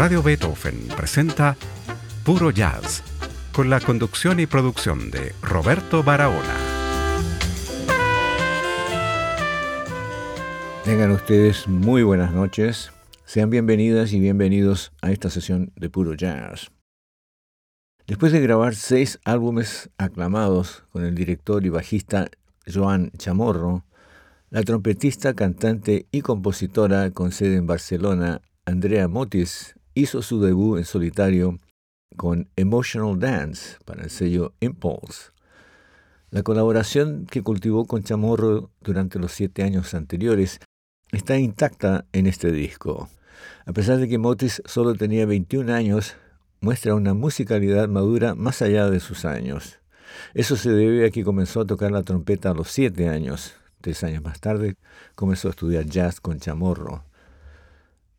Radio Beethoven presenta Puro Jazz, con la conducción y producción de Roberto Barahona. Tengan ustedes muy buenas noches. Sean bienvenidas y bienvenidos a esta sesión de Puro Jazz. Después de grabar seis álbumes aclamados con el director y bajista Joan Chamorro, la trompetista, cantante y compositora con sede en Barcelona, Andrea Motis, hizo su debut en solitario con Emotional Dance para el sello Impulse. La colaboración que cultivó con Chamorro durante los siete años anteriores está intacta en este disco. A pesar de que Motis solo tenía 21 años, muestra una musicalidad madura más allá de sus años. Eso se debe a que comenzó a tocar la trompeta a los siete años. Tres años más tarde comenzó a estudiar jazz con Chamorro.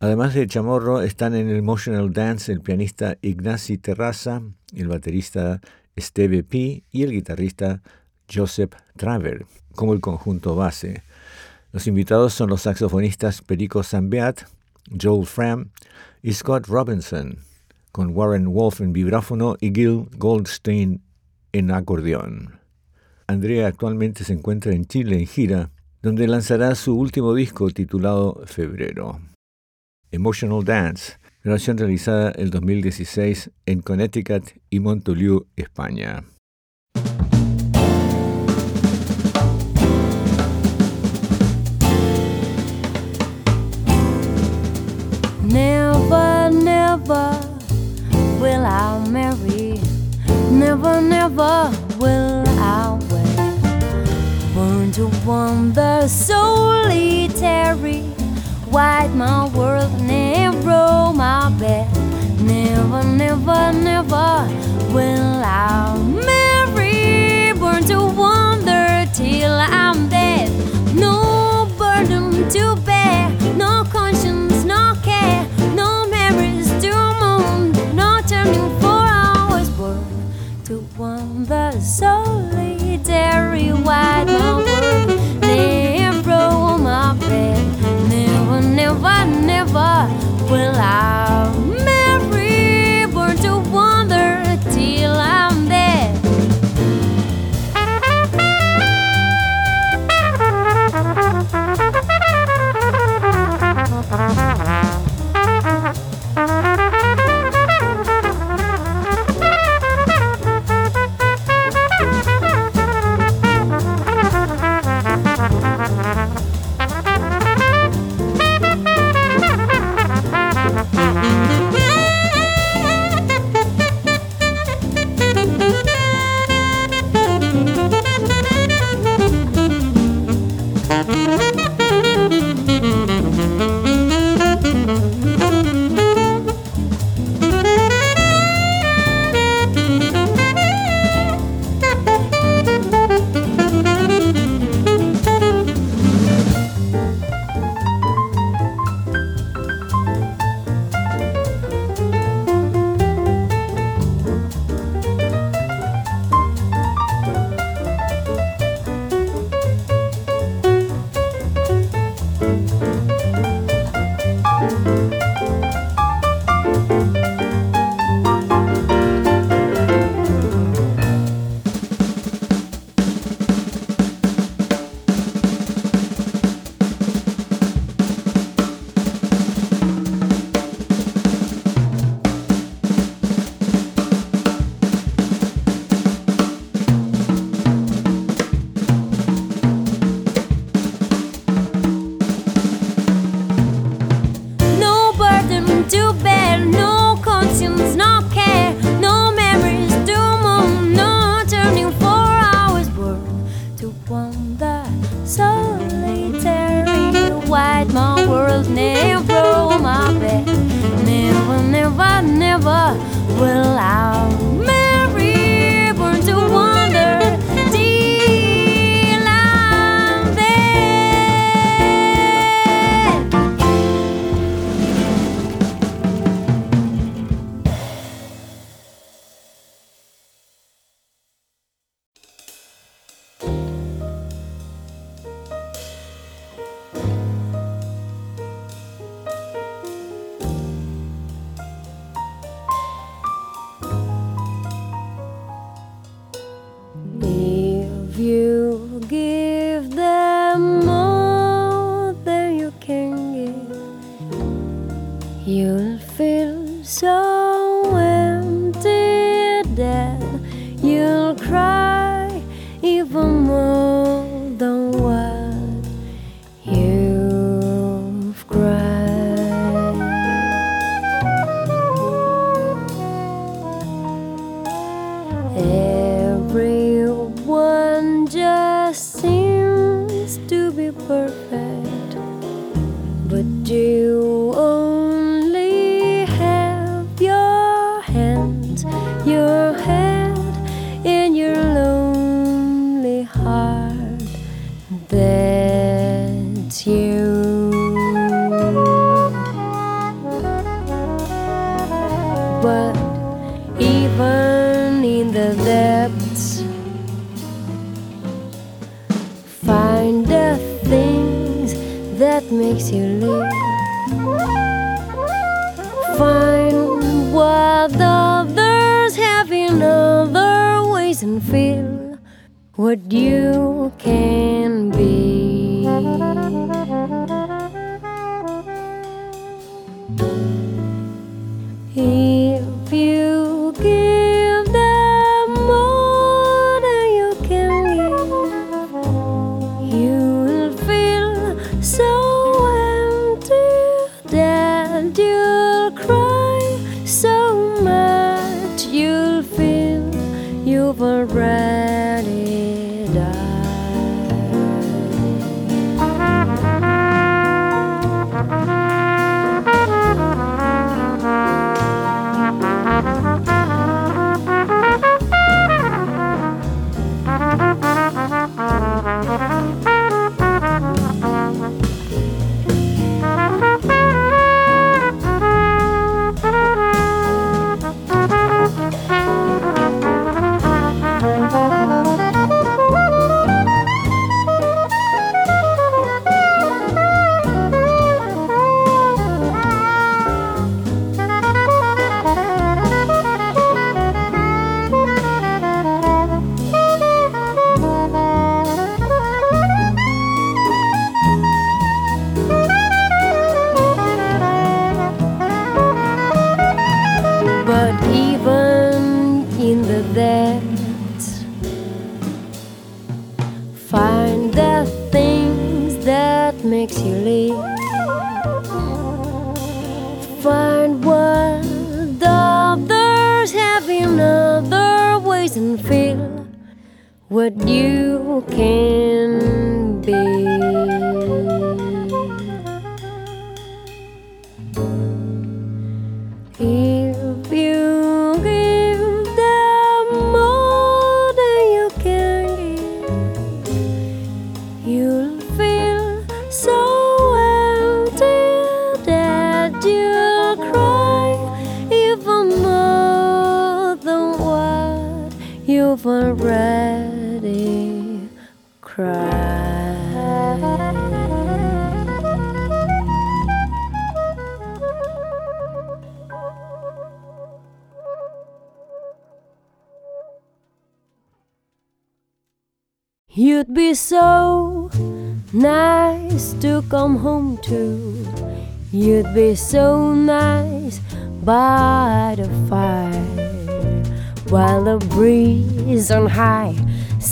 Además de Chamorro, están en el Emotional Dance el pianista Ignacy Terraza, el baterista Steve P. y el guitarrista Joseph Traver, como el conjunto base. Los invitados son los saxofonistas Perico Zambeat, Joel Fram y Scott Robinson, con Warren Wolf en vibráfono y Gil Goldstein en acordeón. Andrea actualmente se encuentra en Chile en gira, donde lanzará su último disco titulado Febrero. Emotional Dance, grabación realizada el 2016 en Connecticut y Montoliu, España. Never, never will I marry. Never, never will I wed. Born to wander solitary wide my world, narrow my bed. Never, never, never will I marry. Born to wander till I'm dead. No burden to bear, no conscience, no care, no memories to mourn, no turning for hours. Born to wander solitary, wide will out.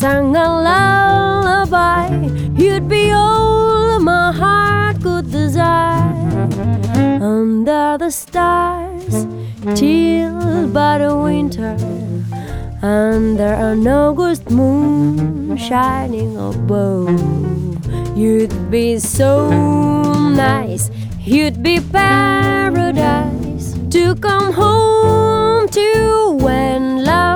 sang a lullaby, you'd be all my heart could desire. Under the stars, chilled by the winter, under an August moon shining above, you'd be so nice, you'd be paradise to come home to when love.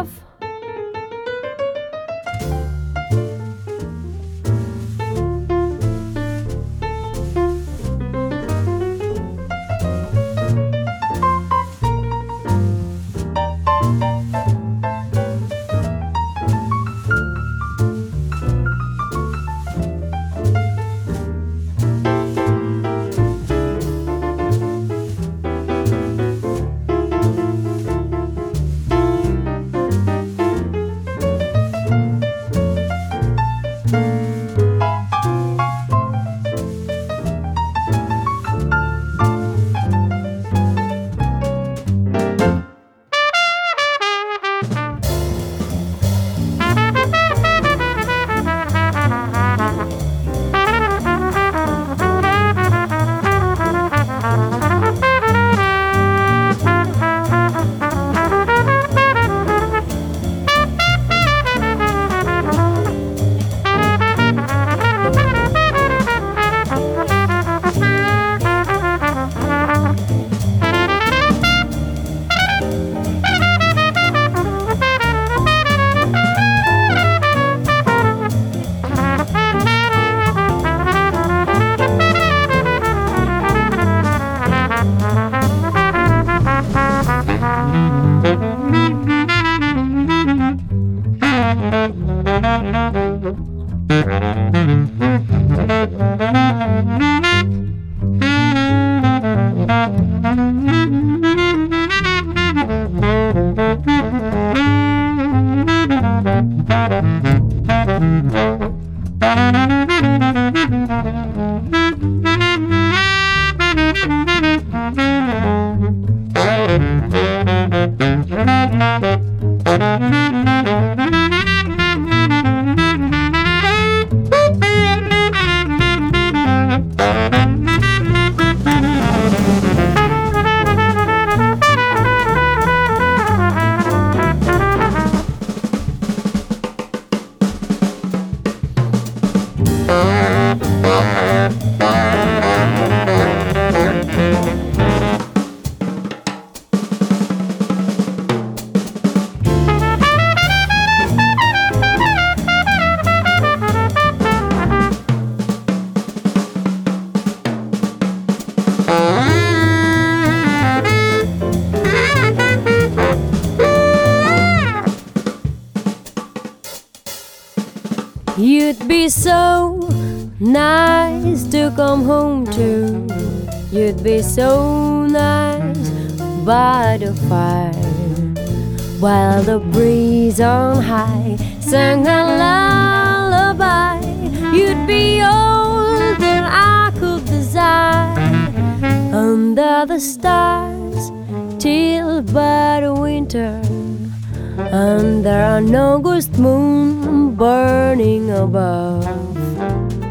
Under an August moon burning above.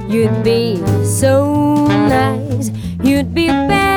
You'd be so nice, you'd be paradise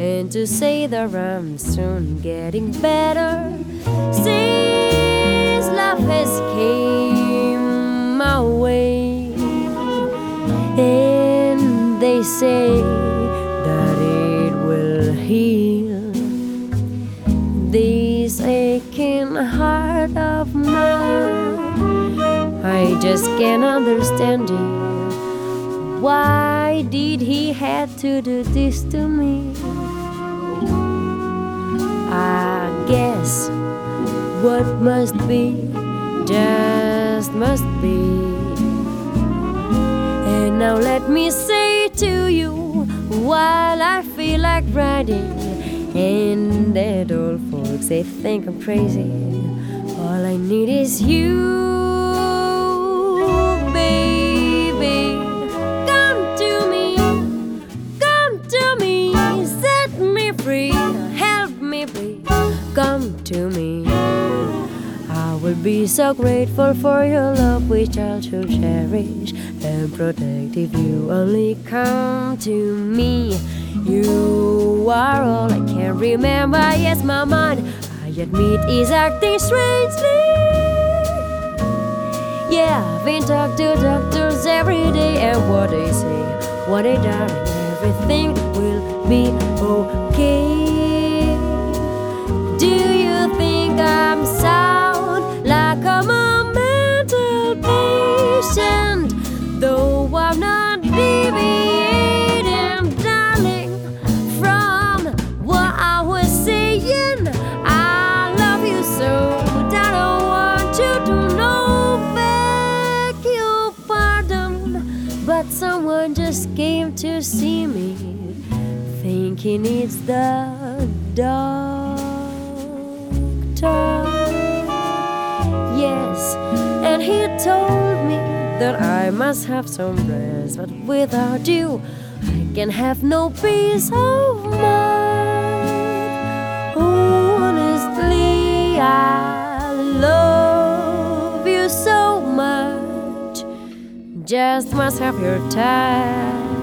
and to say that I'm soon getting better. Since love has came my way, and they say that it will heal this aching heart of mine. I just can't understand it. Why did he have to do this to me? I guess what must be just must be. And now let me say to you while I feel like writing, and that old folks they think I'm crazy. All I need is you, be so grateful for your love, which I shall cherish and protect if you only come to me. You are all I can remember. Yes, my mind, I admit is acting strangely. Yeah, I've been talking to doctors every day, and what they say, what they darling, everything will be okay. Do you think I'm sound see me, thinking it's the doctor. Yes, and he told me that I must have some rest, but without you, I can have no peace of mind. Honestly, I love you so much. Just must have your touch.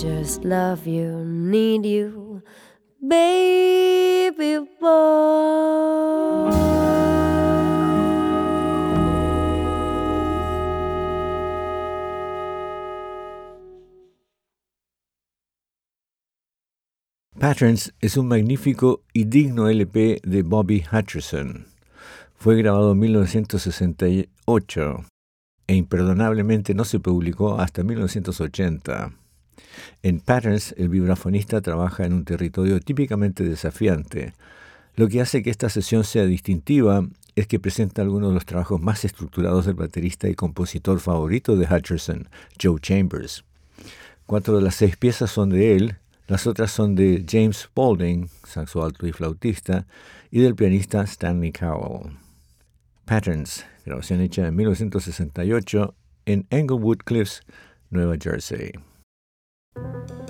Just love you, need you, baby boy. Patterns es un magnífico y digno LP de Bobby Hutcherson. Fue grabado en 1968 e imperdonablemente no se publicó hasta 1980. En Patterns, el vibrafonista trabaja en un territorio típicamente desafiante. Lo que hace que esta sesión sea distintiva es que presenta algunos de los trabajos más estructurados del baterista y compositor favorito de Hutcherson, Joe Chambers. Cuatro de las seis piezas son de él, las otras son de James Spaulding, saxo alto y flautista, y del pianista Stanley Cowell. Patterns, grabación hecha en 1968 en Englewood Cliffs, Nueva Jersey. Thank you.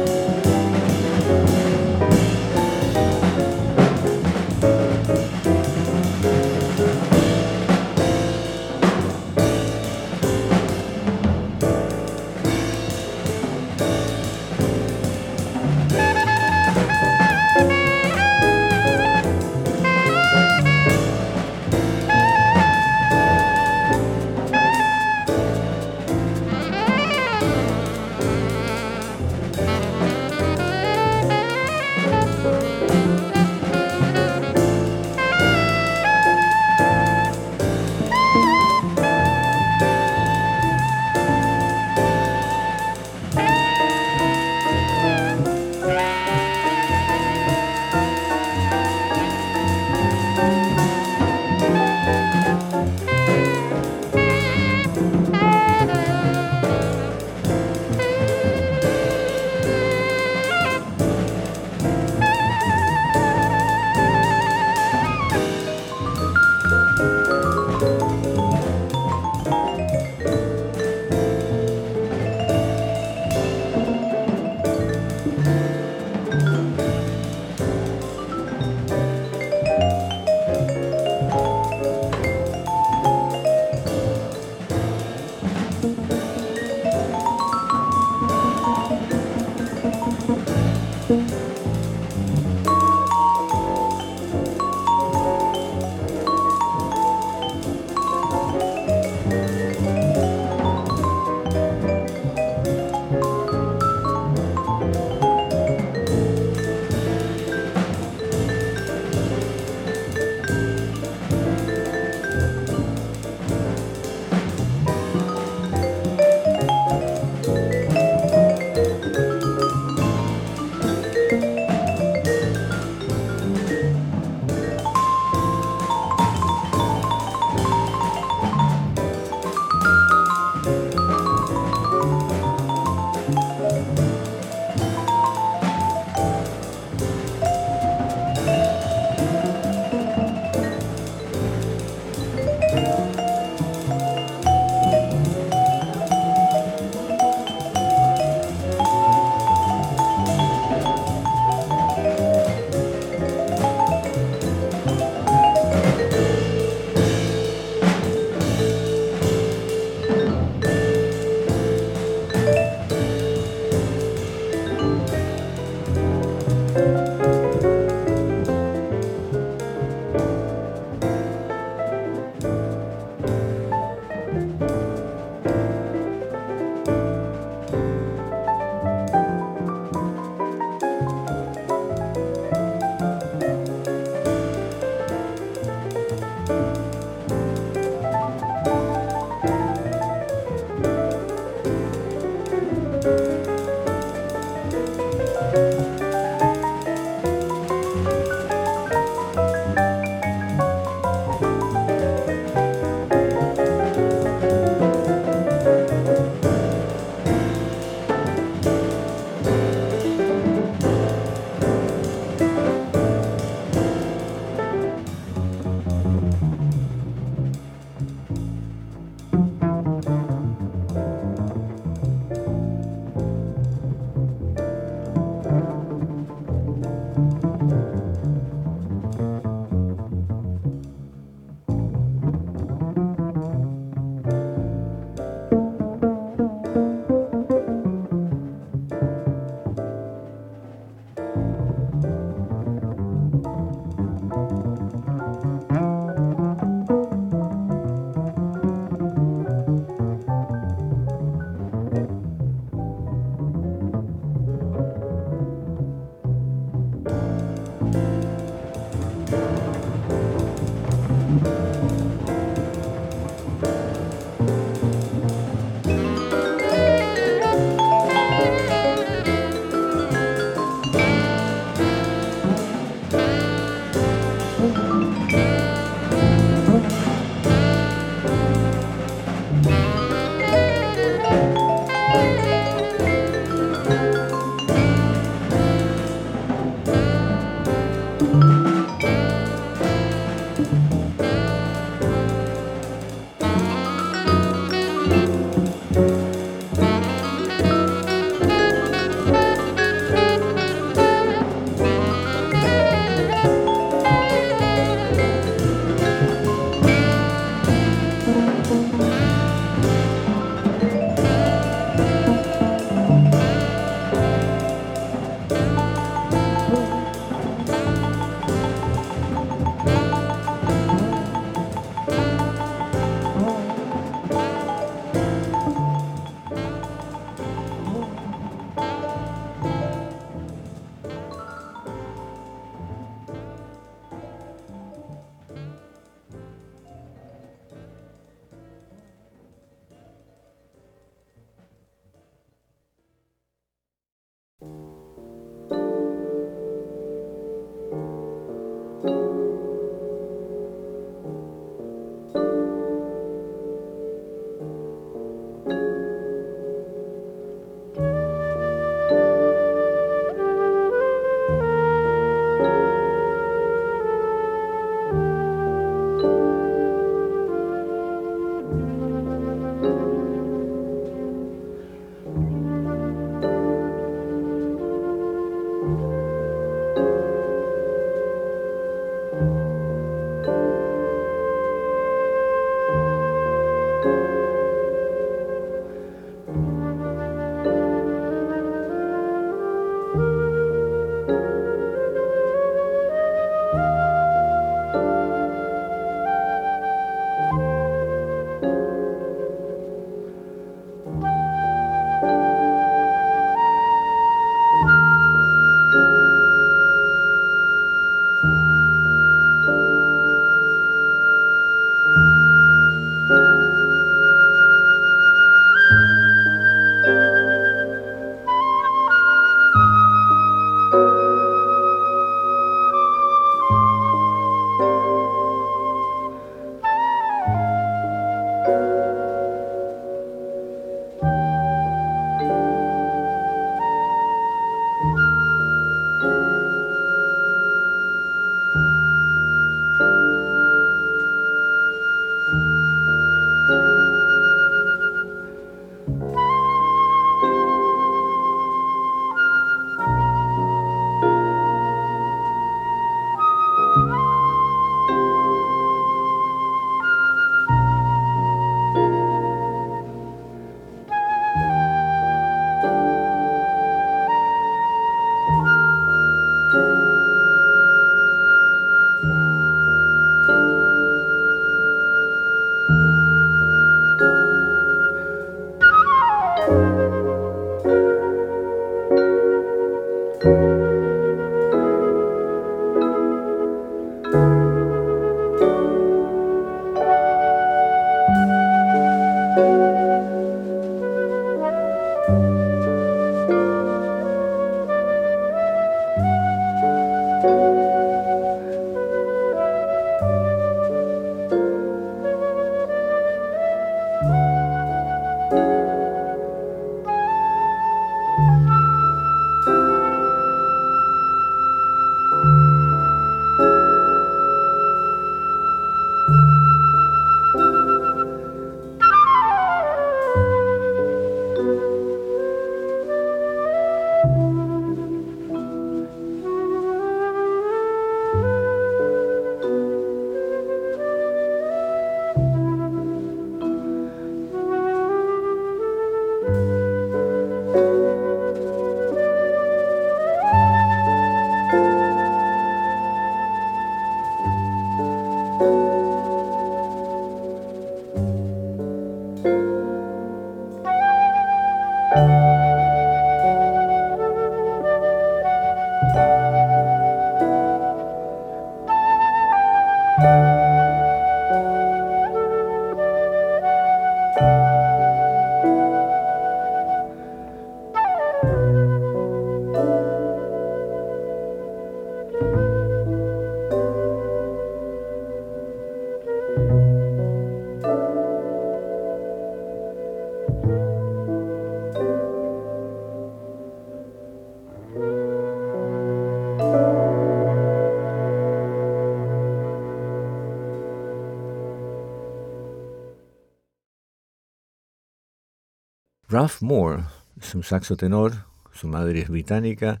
Ralph Moore es un saxo tenor, su madre es británica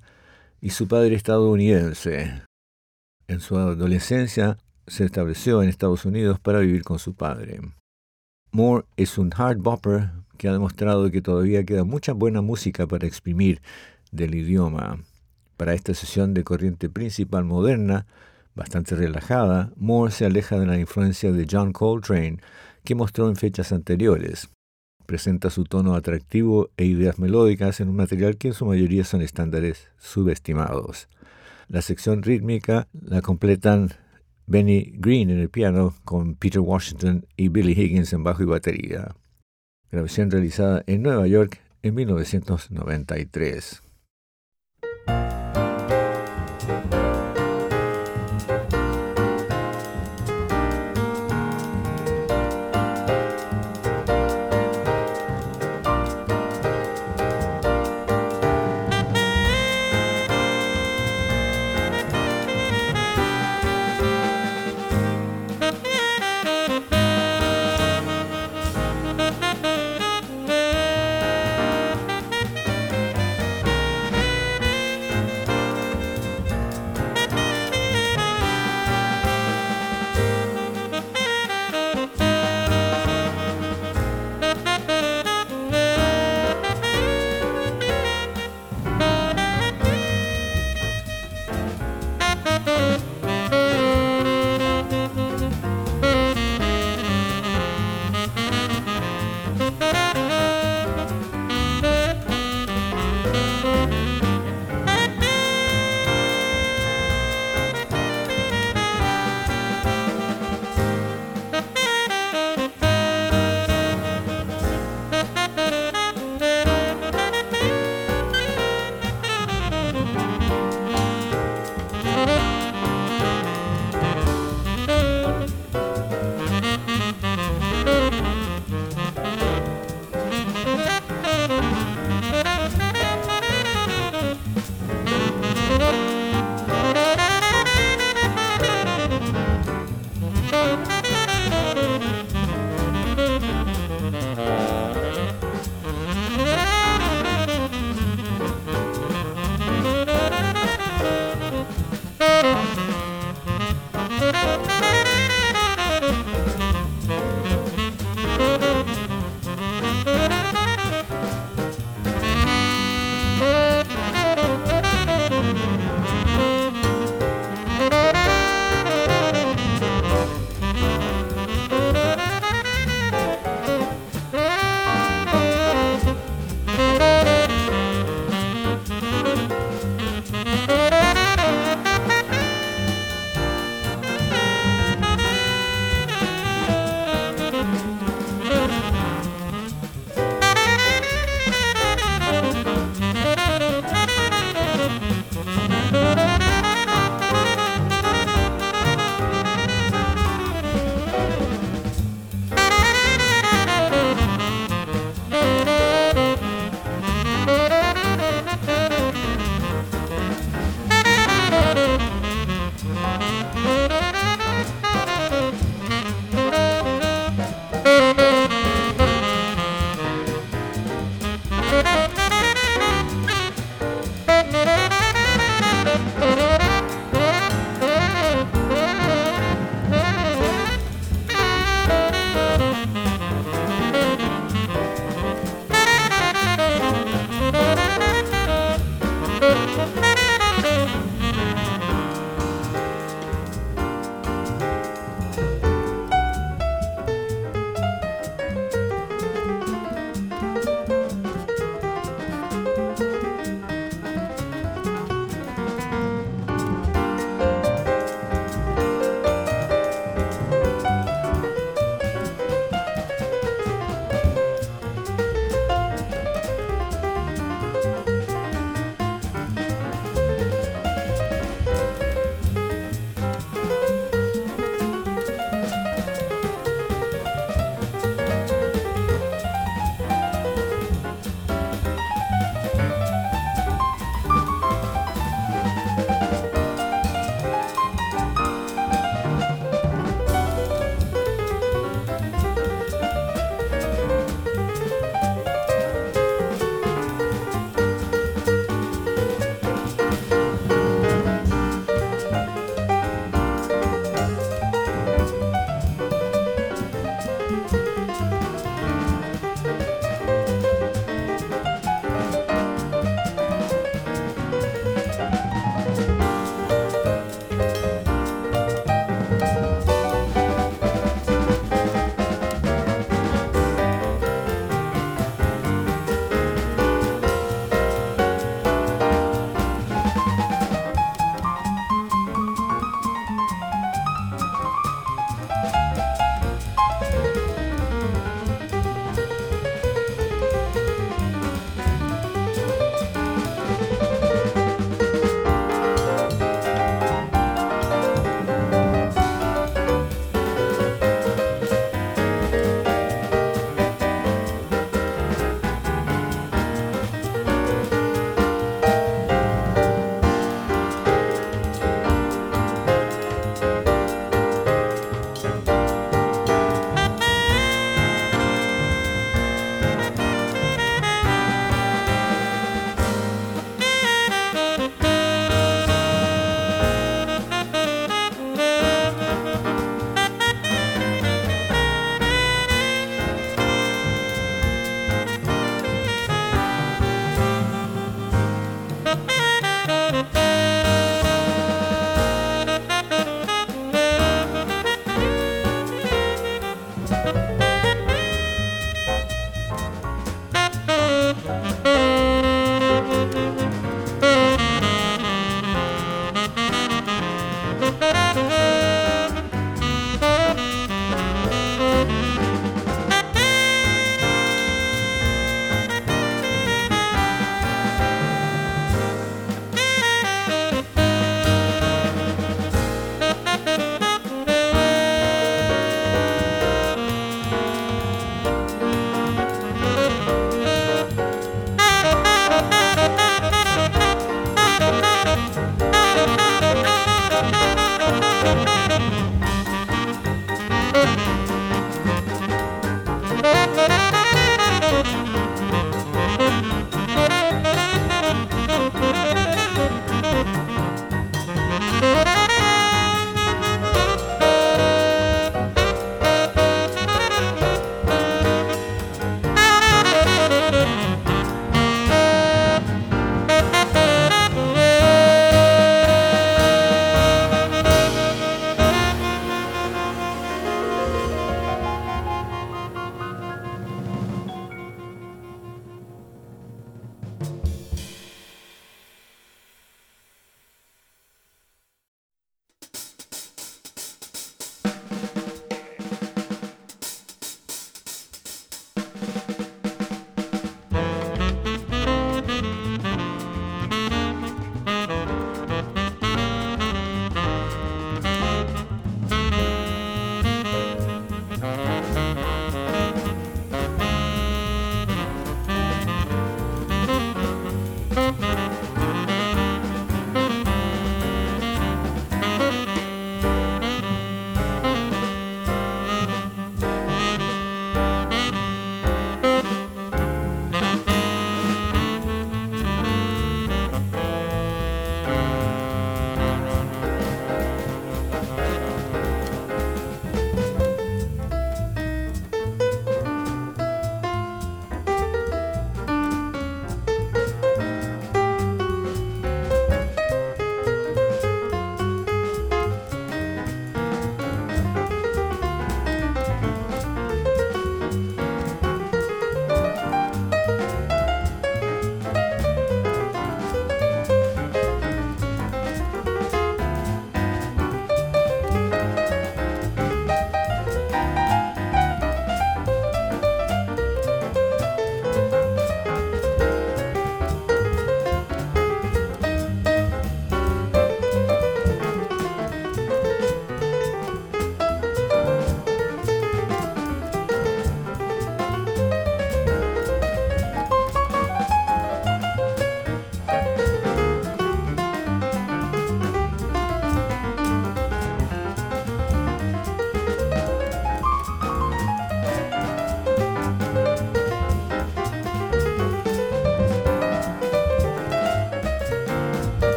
y su padre estadounidense. En su adolescencia se estableció en Estados Unidos para vivir con su padre. Moore es un hard bopper que ha demostrado que todavía queda mucha buena música para exprimir del idioma. Para esta sesión de corriente principal moderna, bastante relajada, Moore se aleja de la influencia de John Coltrane que mostró en fechas anteriores presenta su tono atractivo e ideas melódicas en un material que en su mayoría son estándares subestimados. La sección rítmica la completan Benny Green en el piano con Peter Washington y Billy Higgins en bajo y batería. Grabación realizada en Nueva York en 1993.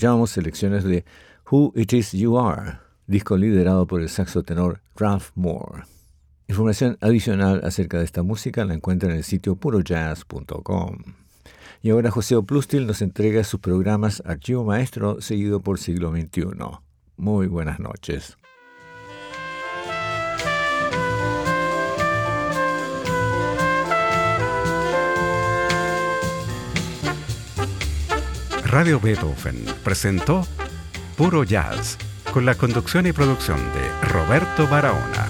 Escuchábamos selecciones de Who It Is You Are, disco liderado por el saxo tenor Ralph Moore. Información adicional acerca de esta música la encuentra en el sitio purojazz.com. Y ahora José Oplustil nos entrega sus programas Archivo Maestro seguido por Siglo XXI. Muy buenas noches. Radio Beethoven presentó Puro Jazz con la conducción y producción de Roberto Barahona.